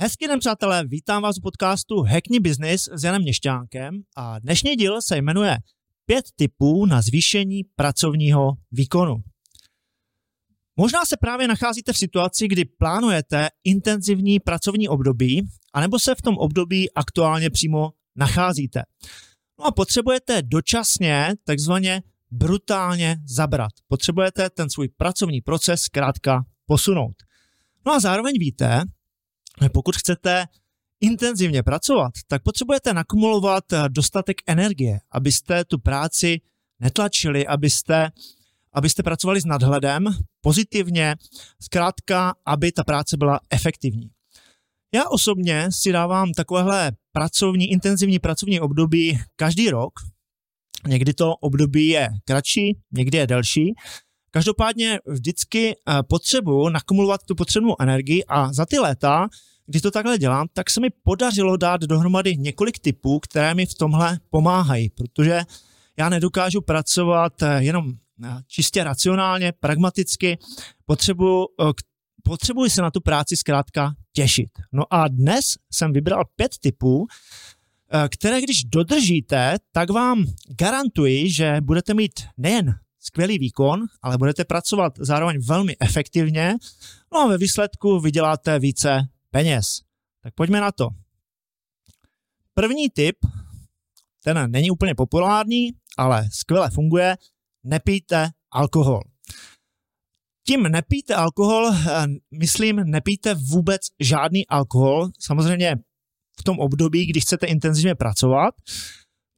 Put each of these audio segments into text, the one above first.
Hezký den, přátelé, vítám vás u podcastu Hackney Business s Janem Měšťánkem a dnešní díl se jmenuje Pět tipů na zvýšení pracovního výkonu. Možná se právě nacházíte v situaci, kdy plánujete intenzivní pracovní období, anebo se v tom období aktuálně přímo nacházíte. No a potřebujete dočasně, takzvaně brutálně zabrat. Potřebujete ten svůj pracovní proces zkrátka posunout. No a zároveň víte, pokud chcete intenzivně pracovat, tak potřebujete nakumulovat dostatek energie, abyste tu práci netlačili, abyste, abyste pracovali s nadhledem, pozitivně, zkrátka, aby ta práce byla efektivní. Já osobně si dávám takovéhle pracovní, intenzivní pracovní období každý rok. Někdy to období je kratší, někdy je delší. Každopádně vždycky eh, potřebuji nakumulovat tu potřebnou energii a za ty léta, když to takhle dělám, tak se mi podařilo dát dohromady několik typů, které mi v tomhle pomáhají, protože já nedokážu pracovat eh, jenom eh, čistě racionálně, pragmaticky, potřebuji, potřebuji se na tu práci zkrátka těšit. No a dnes jsem vybral pět typů, které když dodržíte, tak vám garantuji, že budete mít nejen skvělý výkon, ale budete pracovat zároveň velmi efektivně, no a ve výsledku vyděláte více peněz. Tak pojďme na to. První tip, ten není úplně populární, ale skvěle funguje, nepijte alkohol. Tím nepijte alkohol, eh, myslím, nepijte vůbec žádný alkohol, samozřejmě v tom období, když chcete intenzivně pracovat.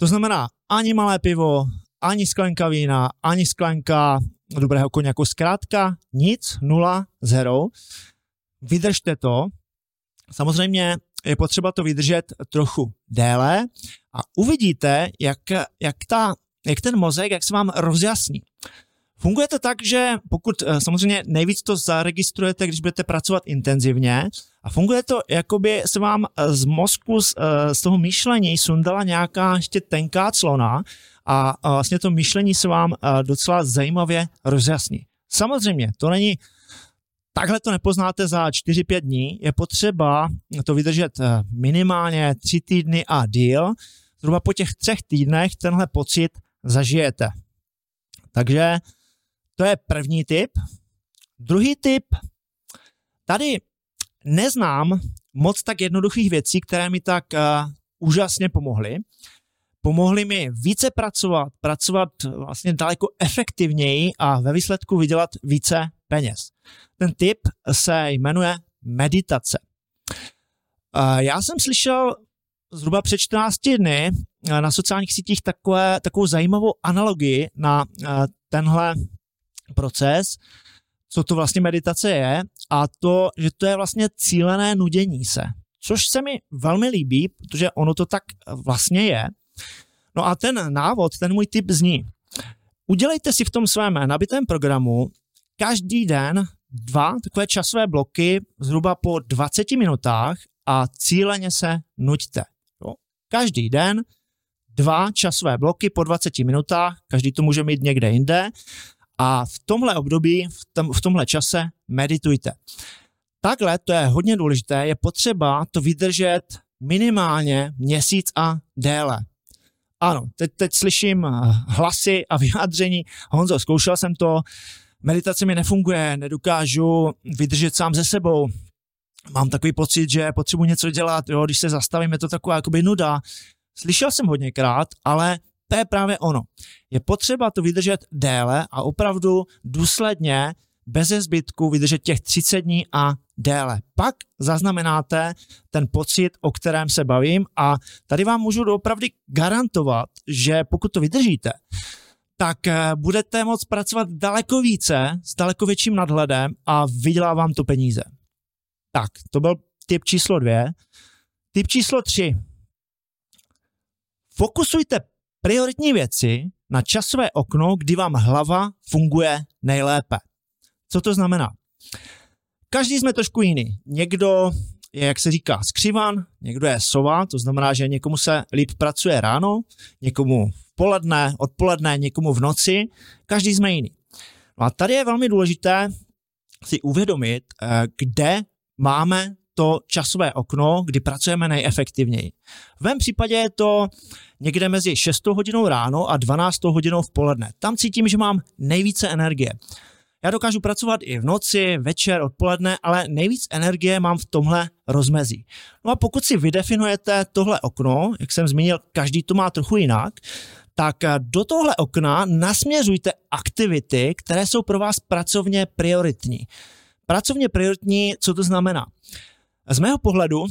To znamená ani malé pivo, ani sklenka vína, ani sklenka dobrého koněku. Zkrátka nic, nula, zero. Vydržte to. Samozřejmě je potřeba to vydržet trochu déle a uvidíte, jak, jak, ta, jak ten mozek, jak se vám rozjasní. Funguje to tak, že pokud eh, samozřejmě nejvíc to zaregistrujete, když budete pracovat intenzivně, a funguje to, jako by se vám eh, z mozku, z, eh, z toho myšlení sundala nějaká ještě tenká clona a vlastně to myšlení se vám docela zajímavě rozjasní. Samozřejmě, to není Takhle to nepoznáte za 4-5 dní, je potřeba to vydržet minimálně 3 týdny a díl. Zhruba po těch třech týdnech tenhle pocit zažijete. Takže to je první tip. Druhý tip, tady neznám moc tak jednoduchých věcí, které mi tak uh, úžasně pomohly. Pomohly mi více pracovat, pracovat vlastně daleko efektivněji a ve výsledku vydělat více peněz. Ten tip se jmenuje meditace. Uh, já jsem slyšel zhruba před 14 dny na sociálních sítích takové, takovou zajímavou analogii na tenhle proces, co to vlastně meditace je a to, že to je vlastně cílené nudění se, což se mi velmi líbí, protože ono to tak vlastně je. No a ten návod, ten můj tip zní, udělejte si v tom svém nabitém programu každý den dva takové časové bloky zhruba po 20 minutách a cíleně se nuďte. Jo? Každý den dva časové bloky po 20 minutách, každý to může mít někde jinde a v tomhle období, v, tom, v tomhle čase meditujte. Takhle, to je hodně důležité, je potřeba to vydržet minimálně měsíc a déle. Ano, teď, teď slyším eh, hlasy a vyjádření. Honzo, zkoušel jsem to, meditace mi nefunguje, nedokážu vydržet sám ze sebou. Mám takový pocit, že potřebuji něco dělat, jo, když se zastavím, je to taková jakoby nuda. Slyšel jsem hodněkrát, ale to je právě ono. Je potřeba to vydržet déle a opravdu důsledně, bez zbytku vydržet těch 30 dní a déle. Pak zaznamenáte ten pocit, o kterém se bavím a tady vám můžu opravdu garantovat, že pokud to vydržíte, tak eh, budete moct pracovat daleko více, s daleko větším nadhledem a vydělá vám to peníze. Tak, to byl tip číslo dvě. Tip číslo tři. Fokusujte prioritní věci na časové okno, kdy vám hlava funguje nejlépe. Co to znamená? Každý jsme trošku jiný. Někdo je, jak se říká, skřivan, někdo je sova, to znamená, že někomu se líp pracuje ráno, někomu v poledne, odpoledne, někomu v noci, každý jsme jiný. No a tady je velmi důležité si uvědomit, eh, kde máme to časové okno, kdy pracujeme nejefektivněji. V mém případě je to někde mezi 6 hodinou ráno a 12 hodinou v poledne. Tam cítím, že mám nejvíce energie. Já dokážu pracovat i v noci, večer, odpoledne, ale nejvíc energie mám v tomhle rozmezí. No a pokud si vydefinujete tohle okno, jak jsem zmínil, každý to má trochu jinak, tak do tohle okna nasměřujte aktivity, které jsou pro vás pracovně prioritní. Pracovně prioritní, co to znamená? Z mého pohledu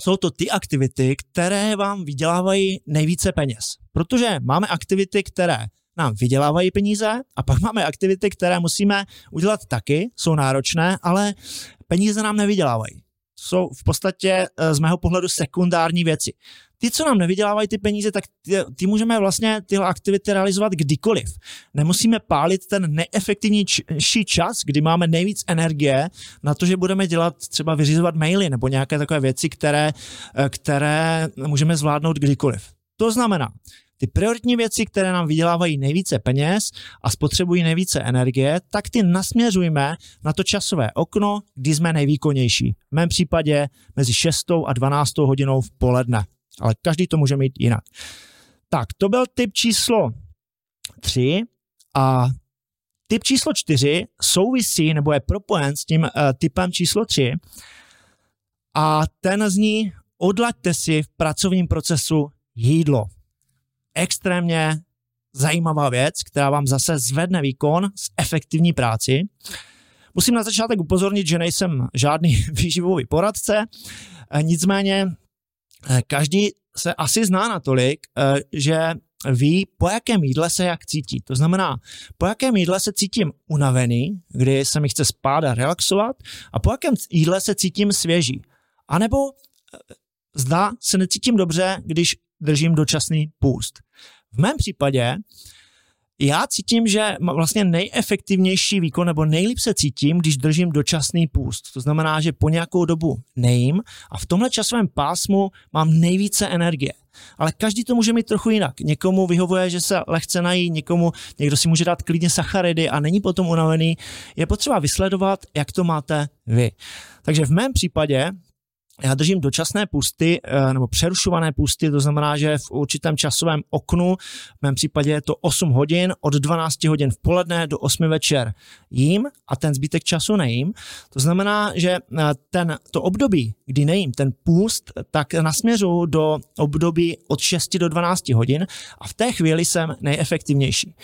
jsou to ty aktivity, které vám vydělávají nejvíce peněz. Protože máme aktivity, které nám vydělávají peníze a pak máme aktivity, které musíme udělat taky, jsou náročné, ale peníze nám nevydělávají. Jsou v podstatě eh, z mého pohledu sekundární věci. Ty, co nám nevydělávají ty peníze, tak ty, ty můžeme vlastně tyhle aktivity realizovat kdykoliv. Nemusíme pálit ten neefektivnější čas, kdy máme nejvíc energie na to, že budeme dělat třeba vyřizovat maily nebo nějaké takové věci, které, eh, které můžeme zvládnout kdykoliv. To znamená, ty prioritní věci, které nám vydělávají nejvíce peněz a spotřebují nejvíce energie, tak ty nasměřujme na to časové okno, kdy jsme nejvýkonnější. V mém případě mezi 6 a 12 hodinou v poledne. Ale každý to může mít jinak. Tak, to byl typ číslo 3 a typ číslo 4 souvisí nebo je propojen s tím uh, typem číslo 3 a ten zní odlaďte si v pracovním procesu jídlo extrémně zajímavá věc, která vám zase zvedne výkon z efektivní práci. Musím na začátek upozornit, že nejsem žádný výživový poradce, eh, nicméně eh, každý se asi zná natolik, eh, že ví, po jakém jídle se jak cítí. To znamená, po jakém jídle se cítím unavený, kdy se mi chce spát a relaxovat, a po jakém jídle se cítím svěží. A nebo zda se necítím dobře, když držím dočasný půst. V mém případě já cítím, že vlastně nejefektivnější výkon nebo nejlíp se cítím, když držím dočasný půst. To znamená, že po nějakou dobu nejím a v tomhle časovém pásmu mám nejvíce energie. Ale každý to může mít trochu jinak. Někomu vyhovuje, že se lehce nají, někomu, někdo si může dát klidně sacharidy a není potom unavený. Je potřeba vysledovat, jak to máte vy. Takže v mém případě já držím dočasné pusty eh, nebo přerušované pusty, to znamená, že v určitém časovém oknu, v mém případě je to 8 hodin, od 12 hodin v poledne do 8 večer jím a ten zbytek času nejím. To znamená, že eh, ten, to období, kdy nejím, ten půst, tak nasměřu do období od 6 do 12 hodin a v té chvíli jsem nejefektivnější.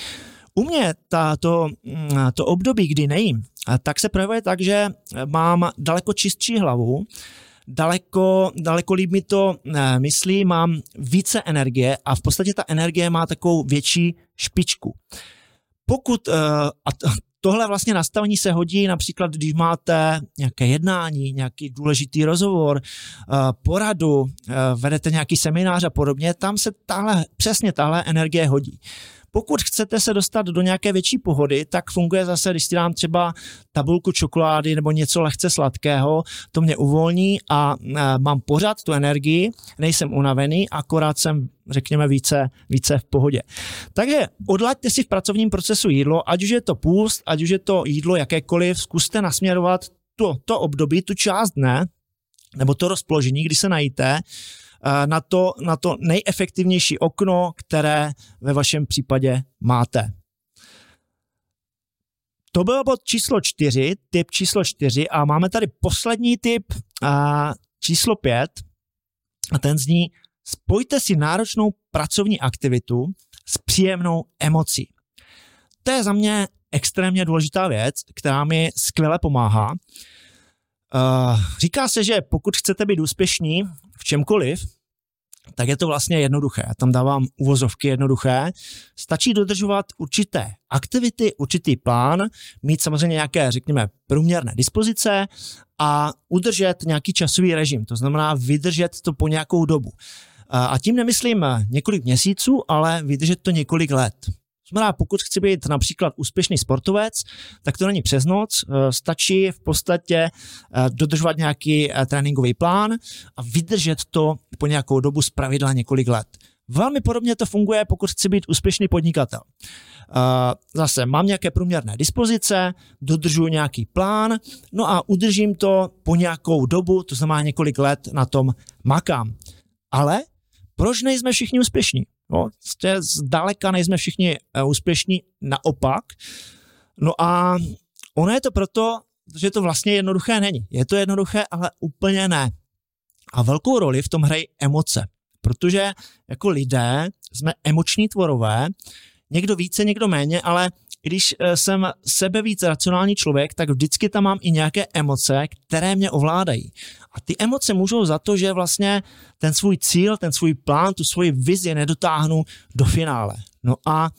U mě ta, to, mm, to období, kdy nejím, tak se projevuje tak, že mám daleko čistší hlavu, daleko, daleko líp mi to eh, myslí, mám více energie a v podstatě ta energie má takovou větší špičku. Pokud, eh, a tohle vlastně nastavení se hodí například, když máte nějaké jednání, nějaký důležitý rozhovor, eh, poradu, vedete nějaký seminář a podobně, tam se tahle, přesně tahle energie hodí. Pokud chcete se dostat do nějaké větší pohody, tak funguje zase, když si dám třeba tabulku čokolády nebo něco lehce sladkého, to mě uvolní a e, mám pořád tu energii, nejsem unavený, akorát jsem řekněme více, více v pohodě. Takže odlaďte si v pracovním procesu jídlo, ať už je to půst, ať už je to jídlo jakékoliv, zkuste nasměrovat to, to období, tu část dne, nebo to rozpoložení, kdy se najíte, na to, na to nejefektivnější okno, které ve vašem případě máte. To byl bod číslo čtyři, typ číslo čtyři a máme tady poslední typ a číslo pět a ten zní spojte si náročnou pracovní aktivitu s příjemnou emocí. To je za mě extrémně důležitá věc, která mi skvěle pomáhá. Uh, říká se, že pokud chcete být úspěšní v čemkoliv, tak je to vlastně jednoduché. Já tam dávám uvozovky jednoduché. Stačí dodržovat určité aktivity, určitý plán, mít samozřejmě nějaké, řekněme, průměrné dispozice a udržet nějaký časový režim. To znamená vydržet to po nějakou dobu. A tím nemyslím několik měsíců, ale vydržet to několik let. Znamená, pokud chci být například úspěšný sportovec, tak to není přes noc, eh, stačí v podstatě eh, dodržovat nějaký eh, tréninkový plán a vydržet to po nějakou dobu z pravidla několik let. Velmi podobně to funguje, pokud chci být úspěšný podnikatel. Zase mám nějaké průměrné dispozice, dodržuji nějaký plán, no a udržím to po nějakou dobu, to znamená několik let na tom makám. Ale proč nejsme všichni úspěšní? No, prostě zdaleka nejsme všichni eh, úspěšní, naopak. No a ono je to proto, že to vlastně jednoduché není. Je to jednoduché, ale úplně ne. A velkou roli v tom hrají emoce, protože jako lidé jsme emoční tvorové, někdo více, někdo méně, ale když eh, jsem sebe víc racionální člověk, tak vždycky tam mám i nějaké emoce, které mě ovládají. A ty emoce můžou za to, že vlastně ten svůj cíl, ten svůj plán, tu svoji vizi nedotáhnu do finále. No a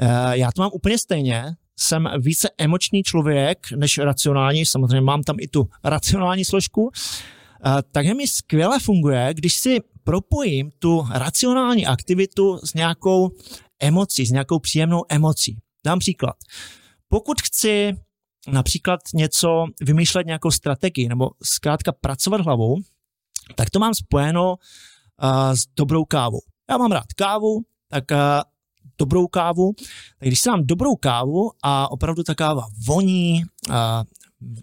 e, já to mám úplně stejně, jsem více emoční člověk než racionální, samozřejmě mám tam i tu racionální složku, e, takže mi skvěle funguje, když si propojím tu racionální aktivitu s nějakou emocí, s nějakou příjemnou emocí. Dám příklad. Pokud chci například něco vymýšlet nějakou strategii nebo zkrátka pracovat hlavou, tak to mám spojeno uh, s dobrou kávou. Já mám rád kávu, tak uh, dobrou kávu. Tak když si dám dobrou kávu a opravdu ta káva voní, uh,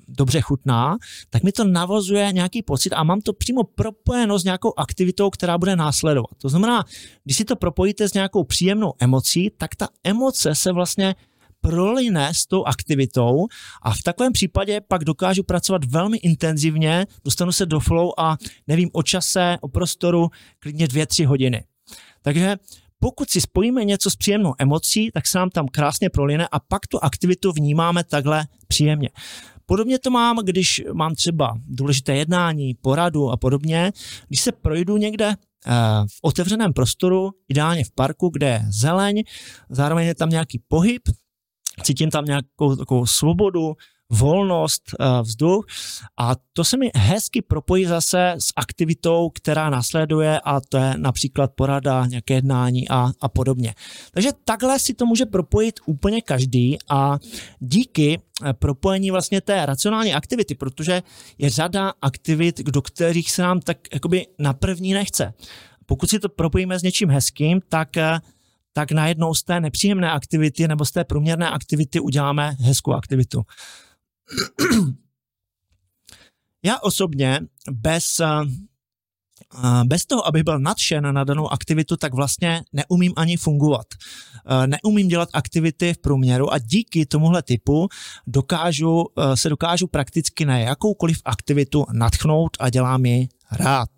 dobře chutná, tak mi to navozuje nějaký pocit a mám to přímo propojeno s nějakou aktivitou, která bude následovat. To znamená, když si to propojíte s nějakou příjemnou emocí, tak ta emoce se vlastně proline s tou aktivitou a v takovém případě pak dokážu pracovat velmi intenzivně, dostanu se do flow a nevím o čase, o prostoru, klidně dvě, tři hodiny. Takže pokud si spojíme něco s příjemnou emocí, tak se nám tam krásně proline a pak tu aktivitu vnímáme takhle příjemně. Podobně to mám, když mám třeba důležité jednání, poradu a podobně. Když se projdu někde eh, v otevřeném prostoru, ideálně v parku, kde je zeleň, zároveň je tam nějaký pohyb, cítím tam nějakou takovou svobodu, volnost, eh, vzduch a to se mi hezky propojí zase s aktivitou, která následuje a to je například porada, nějaké jednání a, a podobně. Takže takhle si to může propojit úplně každý a díky eh, propojení vlastně té racionální aktivity, protože je řada aktivit, do kterých se nám tak jakoby na první nechce. Pokud si to propojíme s něčím hezkým, tak eh, tak najednou z té nepříjemné aktivity nebo z té průměrné aktivity uděláme hezkou aktivitu. Já osobně bez, eh, bez toho, abych byl nadšen na danou aktivitu, tak vlastně neumím ani fungovat. Eh, neumím dělat aktivity v průměru a díky tomuhle typu dokážu, eh, se dokážu prakticky na jakoukoliv aktivitu natchnout a dělám ji rád.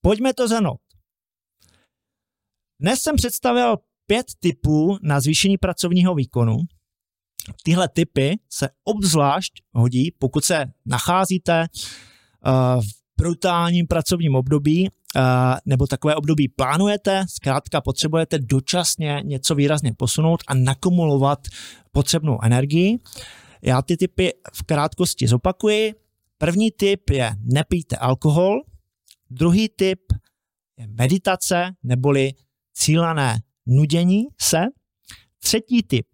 Pojďme to zhrnout. Dnes jsem představil pět typů na zvýšení pracovního výkonu. Tyhle typy se obzvlášť hodí, pokud se nacházíte uh, v brutálním pracovním období uh, nebo takové období plánujete, zkrátka potřebujete dočasně něco výrazně posunout a nakumulovat potřebnou energii. Já ty typy v krátkosti zopakuji. První typ je nepijte alkohol, druhý typ je meditace neboli cílené nudění se. Třetí typ.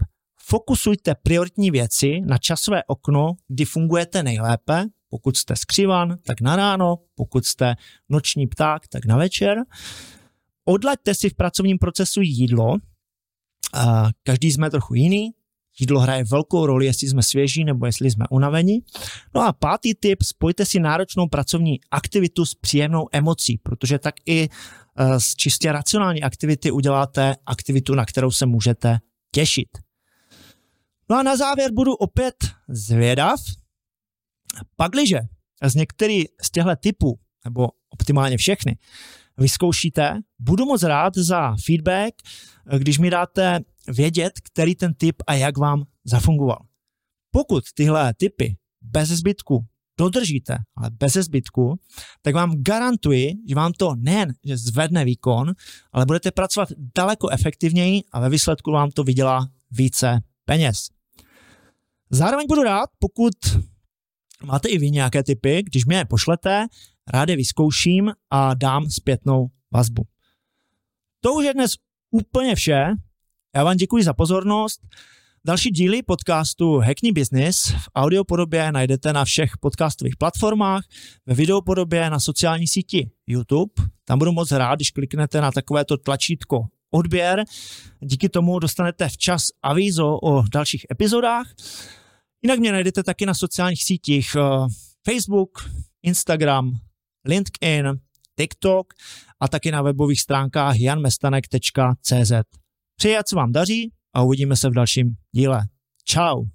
Fokusujte prioritní věci na časové okno, kdy fungujete nejlépe. Pokud jste skřivan, tak na ráno, pokud jste noční pták, tak na večer. Odlaďte si v pracovním procesu jídlo. Každý jsme trochu jiný, Jídlo hraje velkou roli, jestli jsme svěží nebo jestli jsme unavení. No a pátý tip, spojte si náročnou pracovní aktivitu s příjemnou emocí, protože tak i eh, z čistě racionální aktivity uděláte aktivitu, na kterou se můžete těšit. No a na závěr budu opět zvědav, pakliže z některých z těchto typů, nebo optimálně všechny, vyzkoušíte, budu moc rád za feedback, když mi dáte vědět, který ten typ a jak vám zafungoval. Pokud tyhle typy bez zbytku dodržíte, ale bez zbytku, tak vám garantuji, že vám to nejen že zvedne výkon, ale budete pracovat daleko efektivněji a ve výsledku vám to vydělá více peněz. Zároveň budu rád, pokud máte i vy nějaké typy, když mě je pošlete, rád je vyzkouším a dám zpětnou vazbu. To už je dnes úplně vše. Já vám děkuji za pozornost. Další díly podcastu Hackney Business v audiopodobě najdete na všech podcastových platformách, ve videopodobě na sociální síti YouTube. Tam budu moc rád, když kliknete na takovéto tlačítko odběr. Díky tomu dostanete včas avízo o dalších epizodách. Jinak mě najdete taky na sociálních sítích eh, Facebook, Instagram, LinkedIn, TikTok a taky na webových stránkách janmestanek.cz. Přeji, ať se vám daří a uvidíme se v dalším díle. Ciao.